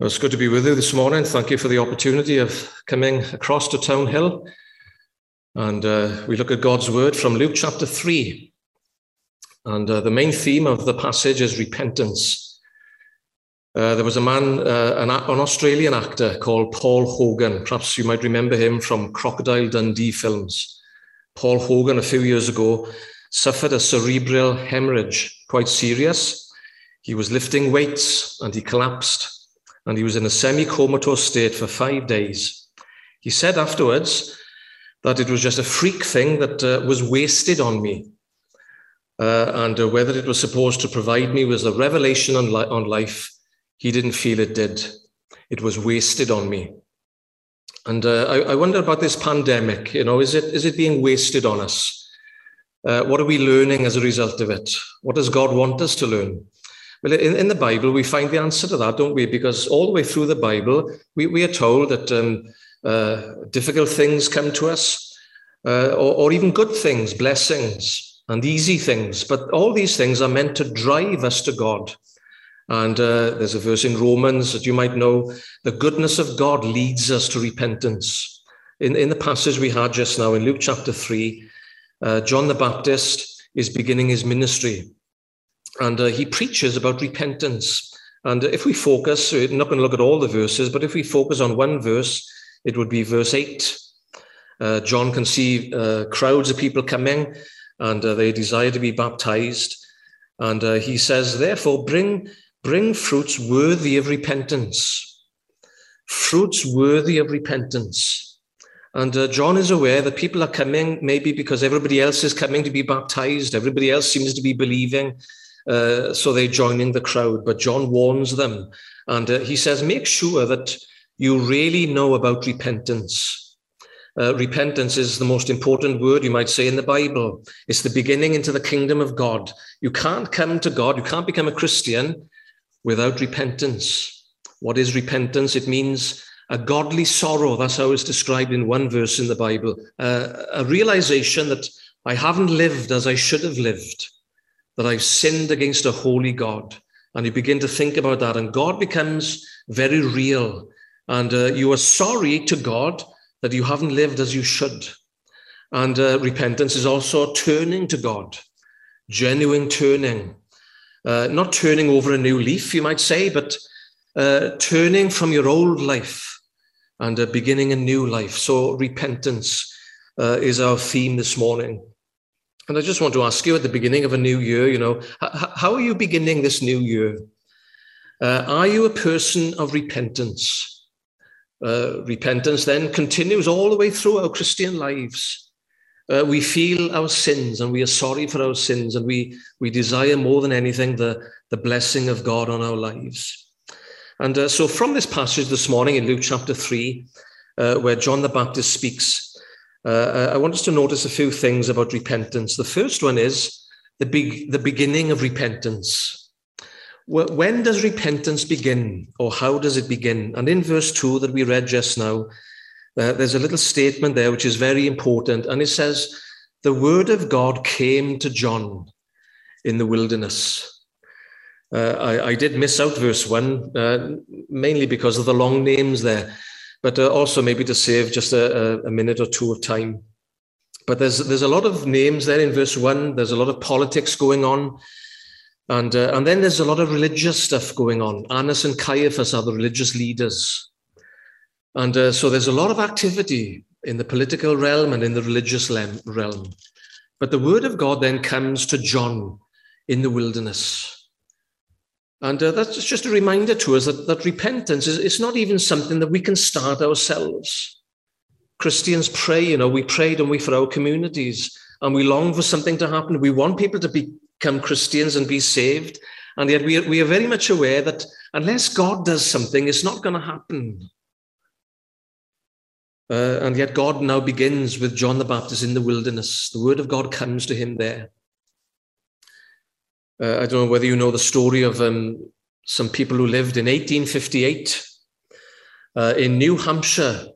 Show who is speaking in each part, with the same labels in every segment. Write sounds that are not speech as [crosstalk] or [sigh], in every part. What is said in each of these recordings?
Speaker 1: It's good to be with you this morning. Thank you for the opportunity of coming across to Town Hill. And uh, we look at God's word from Luke chapter 3. And uh, the main theme of the passage is repentance. Uh, there was a man, uh, an, an, Australian actor called Paul Hogan. Perhaps you might remember him from Crocodile Dundee films. Paul Hogan, a few years ago, suffered a cerebral hemorrhage, quite serious. He was lifting weights and he collapsed and he was in a semi comatose state for five days. He said afterwards that it was just a freak thing that uh, was wasted on me. Uh, and uh, whether it was supposed to provide me with a revelation on, li- on life, he didn't feel it did. It was wasted on me. And uh, I, I, wonder about this pandemic. You know, is it is it being wasted on us? Uh, what are we learning as a result of it? What does God want us to learn? Well, in, in the Bible, we find the answer to that, don't we? Because all the way through the Bible, we, we are told that um, uh, difficult things come to us, uh, or, or even good things, blessings, and easy things. But all these things are meant to drive us to God. And uh, there's a verse in Romans that you might know the goodness of God leads us to repentance. In, in the passage we had just now in Luke chapter 3, uh, John the Baptist is beginning his ministry and uh, he preaches about repentance. And if we focus, we're not going to look at all the verses, but if we focus on one verse, it would be verse 8. Uh, John can see uh, crowds of people coming and uh, they desire to be baptized. And he says, therefore, bring, bring fruits worthy of repentance. Fruits worthy of repentance. And uh, John is aware that people are coming maybe because everybody else is coming to be baptized, everybody else seems to be believing. Uh, so they're joining the crowd. But John warns them and uh, he says, make sure that you really know about repentance. Uh, repentance is the most important word you might say in the Bible. It's the beginning into the kingdom of God. You can't come to God, you can't become a Christian without repentance. What is repentance? It means a godly sorrow. That's how it's described in one verse in the Bible. Uh, a realization that I haven't lived as I should have lived that I've sinned against a holy God. And you begin to think about that, and God becomes very real. And uh, you are sorry to God that you haven't lived as you should. And uh, repentance is also turning to God, genuine turning. Uh, not turning over a new leaf, you might say, but uh, turning from your old life and uh, beginning a new life. So, repentance uh, is our theme this morning. And I just want to ask you at the beginning of a new year, you know, how are you beginning this new year? Uh, are you a person of repentance? Uh, repentance then continues all the way through our Christian lives. Uh, we feel our sins and we are sorry for our sins and we, we desire more than anything the, the blessing of God on our lives. And uh, so, from this passage this morning in Luke chapter 3, uh, where John the Baptist speaks uh, I want us to notice a few things about repentance. The first one is the, big, the beginning of repentance. When does repentance begin, or how does it begin? And in verse 2 that we read just now, uh, there's a little statement there which is very important. And it says, The word of God came to John in the wilderness. Uh, I, I, did miss out verse 1, uh, mainly because of the long names there but uh, also maybe to save just a, a, minute or two of time. But there's there's a lot of names there in verse one. There's a lot of politics going on, and uh, and then there's a lot of religious stuff going on. Annas and Caiaphas are the religious leaders, and uh, so there's a lot of activity in the political realm and in the religious realm. But the word of God then comes to John in the wilderness. And uh, that's just a reminder to us that, that repentance is it's not even something that we can start ourselves. Christians pray, you know, we pray, don't we, for our communities, and we long for something to happen. We want people to become Christians and be saved. And yet we are, we are very much aware that unless God does something, it's not going to happen. Uh, and yet God now begins with John the Baptist in the wilderness. The word of God comes to him there. Uh, I don't know whether you know the story of um, some people who lived in 1858 uh, in New Hampshire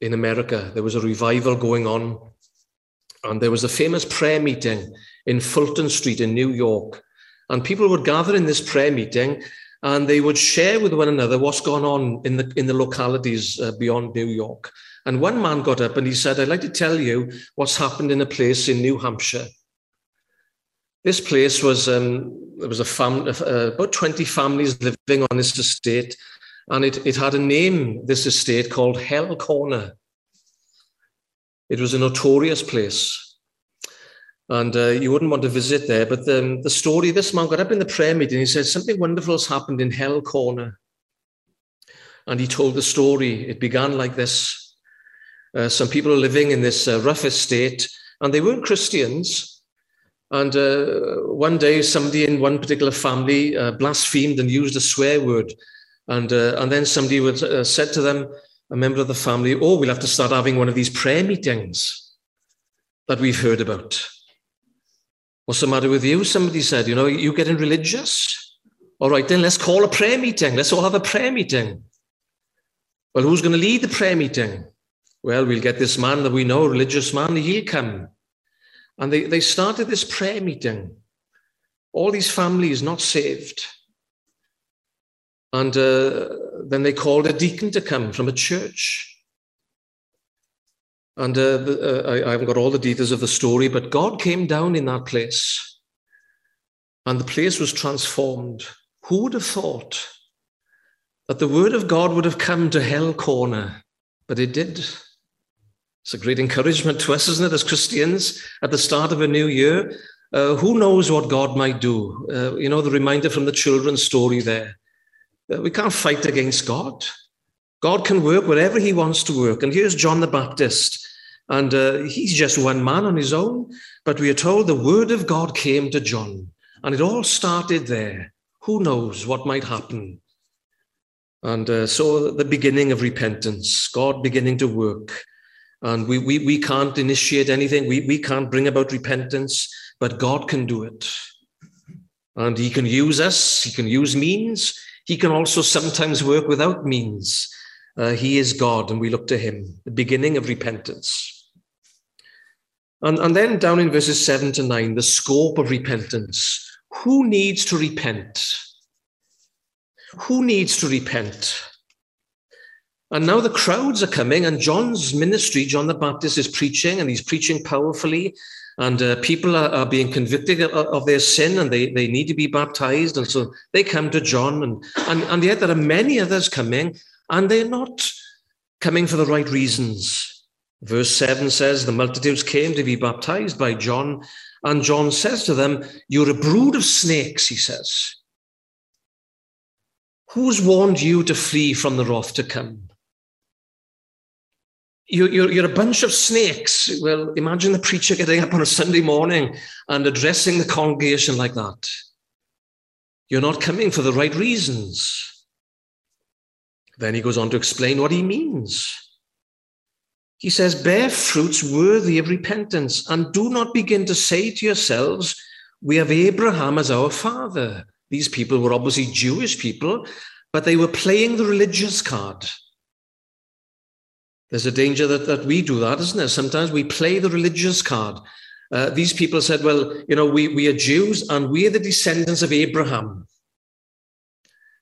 Speaker 1: in America. There was a revival going on. And there was a famous prayer meeting in Fulton Street in New York. And people would gather in this prayer meeting and they would share with one another what's gone on in the, in the localities uh, beyond New York. And one man got up and he said, I'd like to tell you what's happened in a place in New Hampshire. This place was, um, there was a family, uh, about 20 families living on this estate, and it, it had a name, this estate, called Hell Corner. It was a notorious place. And uh, you wouldn't want to visit there. But the, the story, this man got up in the prayer meeting. He said, Something wonderful has happened in Hell Corner. And he told the story. It began like this uh, Some people are living in this uh, rough estate, and they weren't Christians. And uh, one day, somebody in one particular family uh, blasphemed and used a swear word. And, uh, and then somebody would, said to them, a member of the family, oh, we'll have to start having one of these prayer meetings that we've heard about. What's the matter with you? Somebody said, you know, you getting religious? All right, then let's call a prayer meeting. Let's all have a prayer meeting. Well, who's going to lead the prayer meeting? Well, we'll get this man that we know, religious man, he'll come. And they, they started this prayer meeting. All these families not saved. And uh, then they called a deacon to come from a church. And uh, the, uh, I, I haven't got all the details of the story, but God came down in that place. And the place was transformed. Who would have thought that the word of God would have come to Hell Corner? But it did. It's a great encouragement to us, isn't it, as Christians at the start of a new year? Uh, who knows what God might do? Uh, you know, the reminder from the children's story there. Uh, we can't fight against God. God can work wherever he wants to work. And here's John the Baptist. And uh, he's just one man on his own. But we are told the word of God came to John. And it all started there. Who knows what might happen? And uh, so the beginning of repentance, God beginning to work. And we, we, we can't initiate anything, we, we can't bring about repentance, but God can do it. And He can use us, He can use means, he can also sometimes work without means. Uh, he is God, and we look to him, the beginning of repentance. And, and then down in verses 7 to 9, the scope of repentance. Who needs to repent? Who needs to repent? And now the crowds are coming, and John's ministry, John the Baptist, is preaching, and he's preaching powerfully and uh, people are, are, being convicted of, of, their sin and they, they need to be baptized. And so they come to John, and, and, and yet there are many others coming, and they're not coming for the right reasons. Verse 7 says, The multitudes came to be baptized by John, and John says to them, You're a brood of snakes, he says. Who's warned you to flee from the wrath to come? you're, you're, you're, a bunch of snakes. Well, imagine the preacher getting up on a Sunday morning and addressing the congregation like that. You're not coming for the right reasons. Then he goes on to explain what he means. He says, Bear fruits worthy of repentance, and do not begin to say to yourselves, We have Abraham as our father. These people were obviously Jewish people, but they were playing the religious card. There's a danger that, that we do that, isn't there? Sometimes we play the religious card. Uh, these people said, well, you know, we, we are Jews and we are the descendants of Abraham.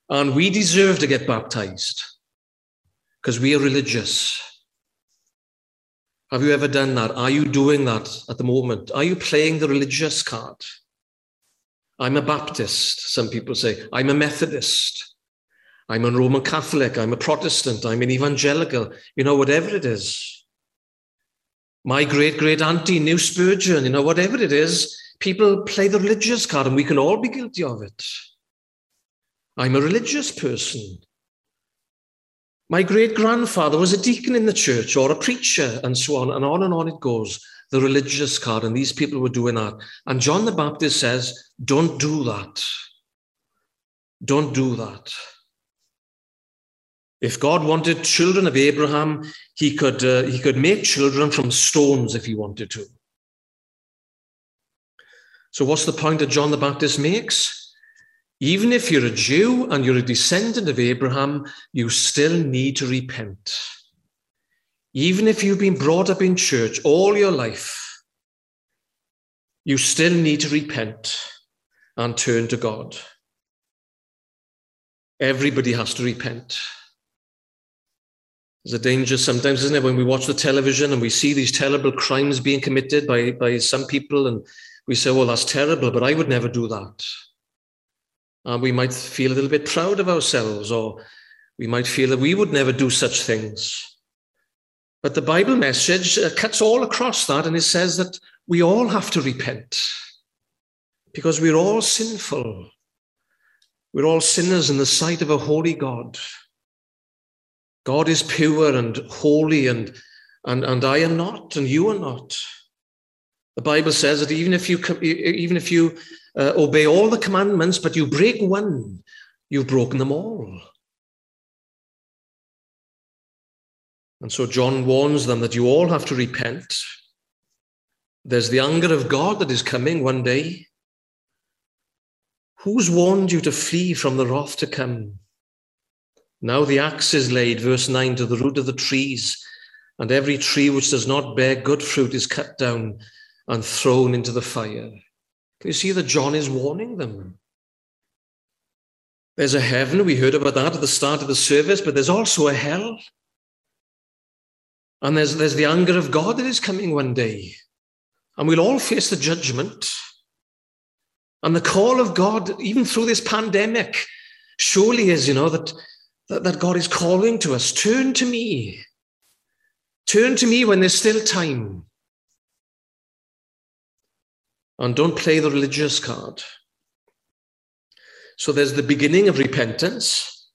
Speaker 1: And we deserve to get baptized because we are religious. Have you ever done that? Are you doing that at the moment? Are you playing the religious card? I'm a Baptist, some people say. I'm a Methodist. I'm a Roman Catholic. I'm a Protestant. I'm an evangelical. You know, whatever it is. My great great auntie knew Spurgeon. You know, whatever it is, people play the religious card and we can all be guilty of it. I'm a religious person. My great grandfather was a deacon in the church or a preacher, and so on, and on and on it goes. The religious card, and these people were doing that. And John the Baptist says, Don't do that. Don't do that. If God wanted children of Abraham, he could, uh, he could make children from stones if he wanted to. So, what's the point that John the Baptist makes? Even if you're a Jew and you're a descendant of Abraham, you still need to repent. Even if you've been brought up in church all your life, you still need to repent and turn to God. Everybody has to repent. There's a danger sometimes, isn't it, when we watch the television and we see these terrible crimes being committed by, by some people, and we say, well, that's terrible, but I would never do that. And we might feel a little bit proud of ourselves, or we might feel that we would never do such things. But the Bible message uh, cuts all across that, and it says that we all have to repent because we're all sinful. We're all sinners in the sight of a holy God. God is pure and holy, and, and, and I am not, and you are not. The Bible says that even if you, even if you uh, obey all the commandments, but you break one, you've broken them all. And so John warns them that you all have to repent. There's the anger of God that is coming one day. Who's warned you to flee from the wrath to come? Now the axe is laid, verse 9, to the root of the trees, and every tree which does not bear good fruit is cut down and thrown into the fire. You see that John is warning them? There's a heaven, we heard about that at the start of the service, but there's also a hell. And there's, there's the anger of God that is coming one day. And we'll all face the judgment. And the call of God, even through this pandemic, surely is, you know, that, that, that God is calling to us turn to me. Turn to me when there's still time. And don't play the religious card. So there's the beginning of repentance.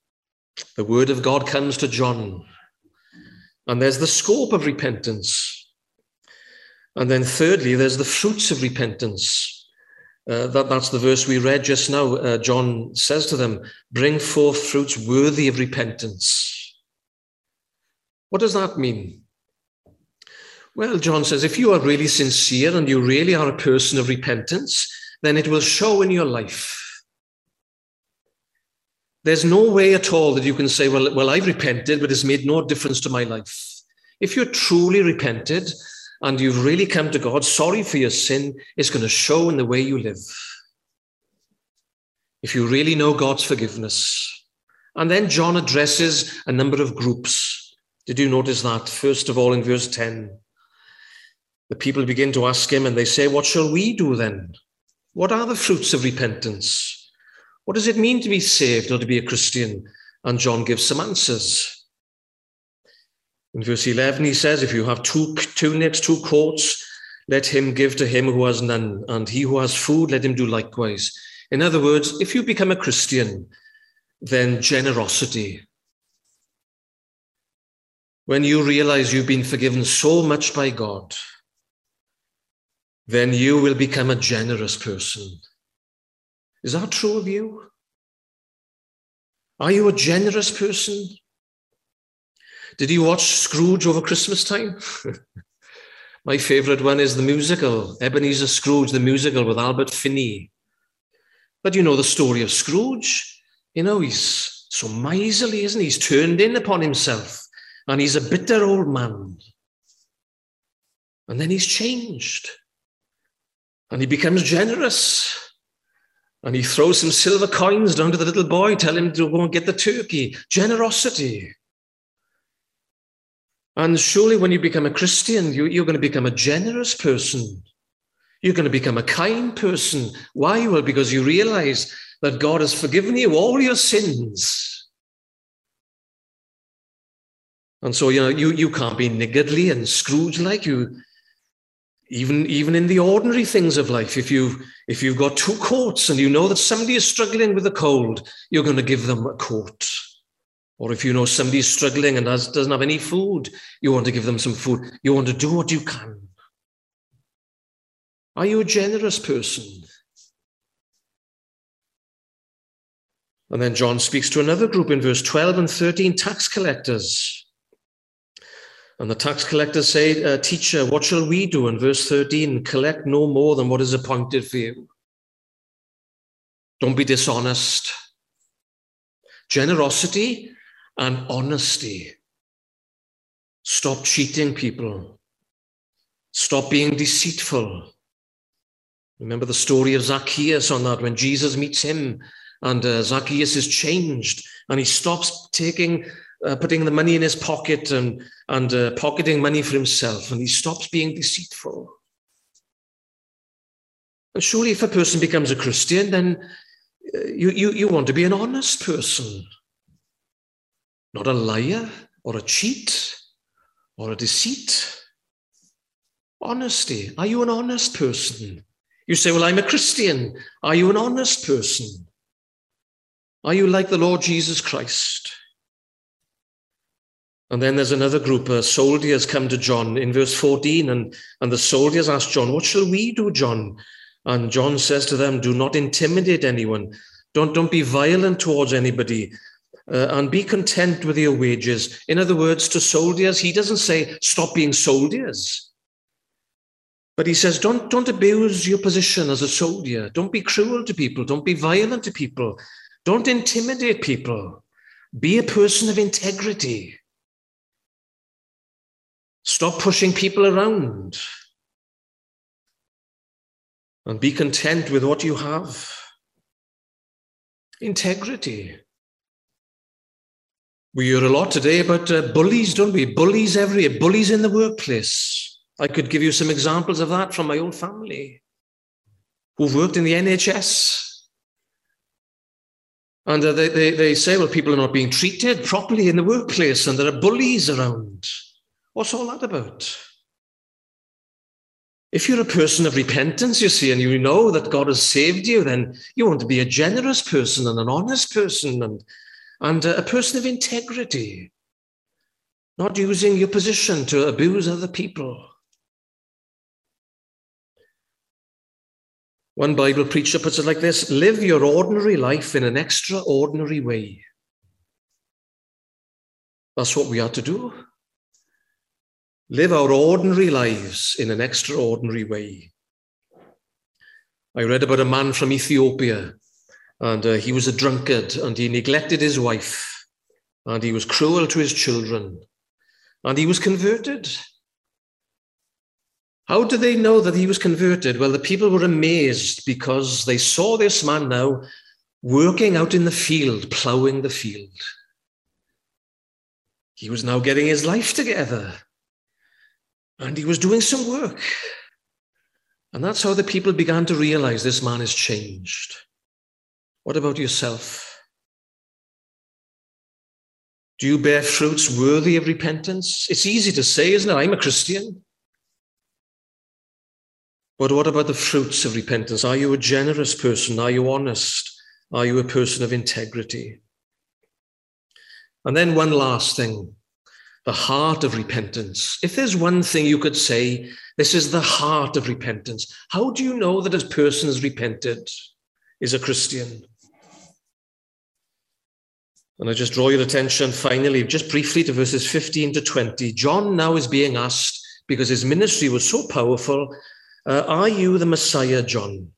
Speaker 1: The word of God comes to John. And there's the scope of repentance. And then thirdly, there's the fruits of repentance. Uh, that, that's the verse we read just now. Uh, John says to them, Bring forth fruits worthy of repentance. What does that mean? Well, John says, if you are really sincere and you really are a person of repentance, then it will show in your life. There's no way at all that you can say, well, well, I've repented, but it's made no difference to my life. If you're truly repented and you've really come to God, sorry for your sin, it's going to show in the way you live. If you really know God's forgiveness. And then John addresses a number of groups. Did you notice that? First of all, in verse 10, the people begin to ask him and they say, What shall we do then? What are the fruits of repentance? What does it mean to be saved or to be a Christian? And John gives some answers. In verse 11, he says, If you have two tunics, two coats, let him give to him who has none, and he who has food, let him do likewise. In other words, if you become a Christian, then generosity. When you realize you've been forgiven so much by God, then you will become a generous person. Is that true of you? Are you a generous person? Did you watch Scrooge over Christmas time? [laughs] My favorite one is the musical, Ebenezer Scrooge, the musical with Albert Finney. But you know the story of Scrooge. You know, he's so miserly, isn't he? He's turned in upon himself and he's a bitter old man. And then he's changed and he becomes generous. And he throws some silver coins down to the little boy, tell him to go and get the turkey. Generosity. And surely when you become a Christian, you, you're going to become a generous person. You're going to become a kind person. Why? Well, because you realize that God has forgiven you all your sins. And so, you know, you, you can't be niggardly and Scrooge like you even even in the ordinary things of life if you if you've got two coats and you know that somebody is struggling with a cold you're going to give them a coat or if you know somebody is struggling and has, doesn't have any food you want to give them some food. You want to do what you can. Are you a generous person? And then john speaks to another group in verse 12 and 13 tax collectors and the tax collectors say, uh, Teacher, what shall we do? In verse 13, collect no more than what is appointed for you. Don't be dishonest. Generosity and honesty. Stop cheating people. Stop being deceitful. Remember the story of Zacchaeus on that when Jesus meets him and uh, Zacchaeus is changed and he stops taking, uh, putting the money in his pocket and, and uh, pocketing money for himself and he stops being deceitful. And surely if a person becomes a Christian, then uh, you, you, you want to be an honest person, not a liar or a cheat or a deceit. Honesty. Are you an honest person? You say, Well, I'm a Christian. Are you an honest person? Are you like the Lord Jesus Christ? And then there's another group of soldiers come to John in verse 14, and, and the soldiers ask John, What shall we do, John? And John says to them, Do not intimidate anyone. Don't, don't be violent towards anybody. Uh, and be content with your wages. In other words, to soldiers, he doesn't say, Stop being soldiers. But he says, don't, don't abuse your position as a soldier. Don't be cruel to people. Don't be violent to people. Don't intimidate people. Be a person of integrity. Stop pushing people around. And be content with what you have. Integrity. We hear a lot today about uh, bullies, don't we? Bullies everywhere, bullies in the workplace. I could give you some examples of that from my own family who've worked in the NHS. And uh, they, they, they say, well, people are not being treated properly in the workplace and there are bullies around. What's all that about? If you're a person of repentance, you see, and you know that God has saved you, then you want to be a generous person and an honest person and, and a person of integrity, not using your position to abuse other people. One Bible preacher puts it like this live your ordinary life in an extraordinary way. That's what we are to do. Live our ordinary lives in an extraordinary way. I read about a man from Ethiopia, and uh, he was a drunkard, and he neglected his wife, and he was cruel to his children, and he was converted. How do they know that he was converted? Well, the people were amazed because they saw this man now working out in the field, ploughing the field. He was now getting his life together and he was doing some work. And that's how the people began to realize this man is changed. What about yourself? Do you bear fruits worthy of repentance? It's easy to say, isn't it? I'm a Christian. But what about the fruits of repentance? Are you a generous person? Are you honest? Are you a person of integrity? And then one last thing the heart of repentance. If there's one thing you could say, this is the heart of repentance. How do you know that a person has repented, is a Christian? And I just draw your attention finally, just briefly, to verses 15 to 20. John now is being asked, because his ministry was so powerful, uh, Are you the Messiah, John?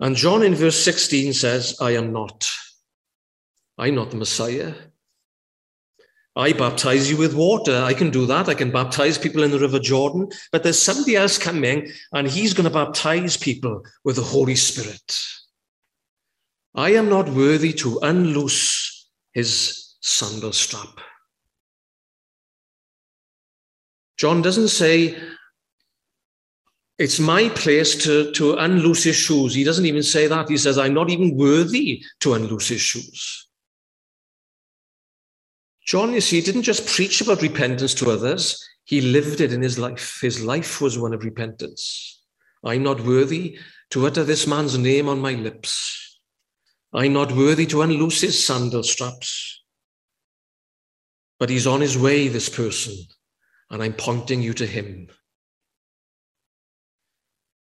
Speaker 1: And John in verse 16 says, I am not. I'm not the Messiah. I baptize you with water. I can do that. I can baptize people in the River Jordan. But there's somebody else coming, and he's going to baptize people with the Holy Spirit. I am not worthy to unloose his sandal strap. John doesn't say, it's my place to, to unloose his shoes. He doesn't even say that. He says, I'm not even worthy to unloose his shoes. John, you see, he didn't just preach about repentance to others, he lived it in his life. His life was one of repentance. I'm not worthy to utter this man's name on my lips. I'm not worthy to unloose his sandal straps. But he's on his way, this person, and I'm pointing you to him.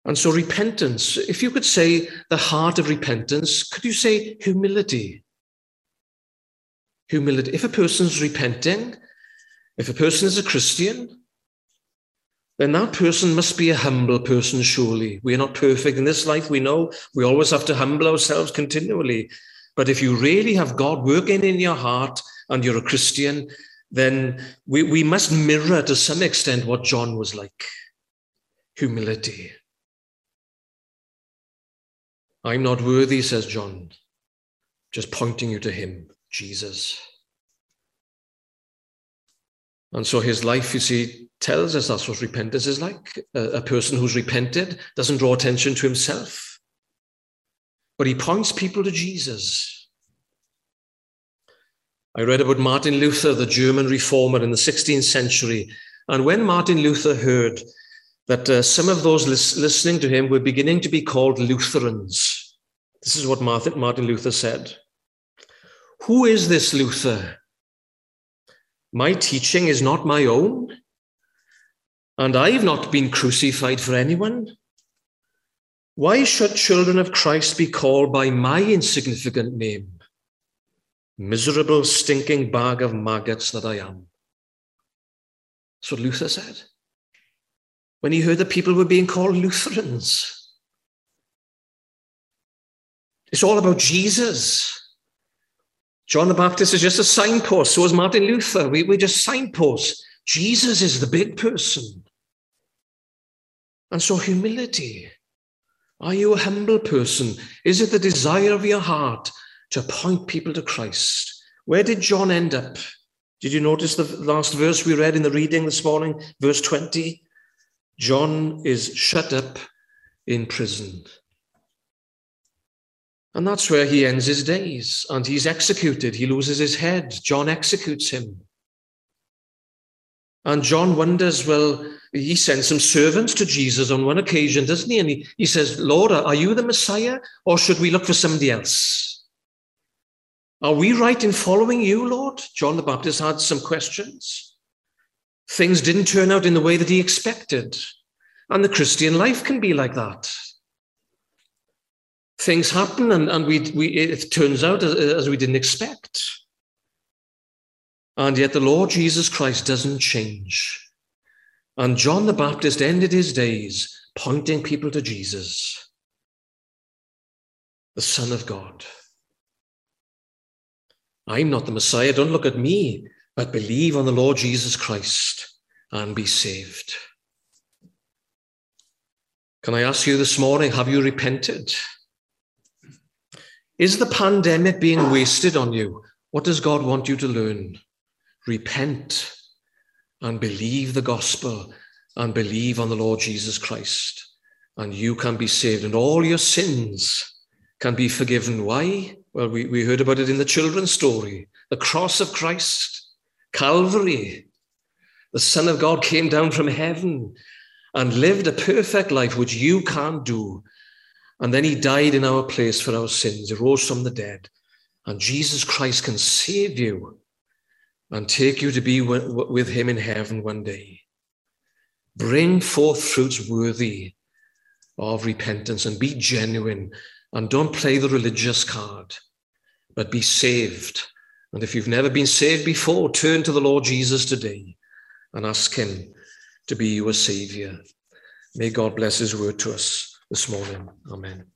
Speaker 1: And so, repentance, if you could say the heart of repentance, could you say humility? Humility. If a person's repenting, if a person is a Christian, then that person must be a humble person, surely. We are not perfect in this life, we know. We always have to humble ourselves continually. But if you really have God working in your heart and you're a Christian, then we, we must mirror to some extent what John was like humility. I'm not worthy, says John, just pointing you to him, Jesus. And so his life, you see, tells us that's what repentance is like. A, a, person who's repented doesn't draw attention to himself, but he points people to Jesus. I read about Martin Luther, the German reformer in the 16th century. And when Martin Luther heard that uh, some of those lis- listening to him were beginning to be called Lutherans, this is what Martin, Martin Luther said. Who is this Luther? My teaching is not my own, and I've not been crucified for anyone. Why should children of Christ be called by my insignificant name? Miserable, stinking bag of maggots that I am. That's what Luther said when he heard that people were being called Lutherans. It's all about Jesus. John the Baptist is just a signpost. So is Martin Luther. We, we're just signposts. Jesus is the big person. And so, humility. Are you a humble person? Is it the desire of your heart to point people to Christ? Where did John end up? Did you notice the last verse we read in the reading this morning, verse 20? John is shut up in prison. And that's where he ends his days. And he's executed. He loses his head. John executes him. And John wonders, well, he sends some servants to Jesus on one occasion, doesn't he? And he, he says, Lord, are you the Messiah or should we look for somebody else? Are we right in following you, Lord? John the Baptist had some questions. Things didn't turn out in the way that he expected. And the Christian life can be like that things happen and, and we, we, it turns out as, as we didn't expect. And yet the Lord Jesus Christ doesn't change. And John the Baptist ended his days pointing people to Jesus, the Son of God. I'm not the Messiah. Don't look at me, but believe on the Lord Jesus Christ and be saved. Can I ask you this morning, have you repented? Is the pandemic being wasted on you? What does God want you to learn? Repent and believe the gospel and believe on the Lord Jesus Christ, and you can be saved, and all your sins can be forgiven. Why? Well, we, we heard about it in the children's story the cross of Christ, Calvary. The Son of God came down from heaven and lived a perfect life, which you can't do. And then he died in our place for our sins. He rose from the dead. And Jesus Christ can save you and take you to be with him in heaven one day. Bring forth fruits worthy of repentance and be genuine and don't play the religious card, but be saved. And if you've never been saved before, turn to the Lord Jesus today and ask him to be your savior. May God bless his word to us this morning. Amen.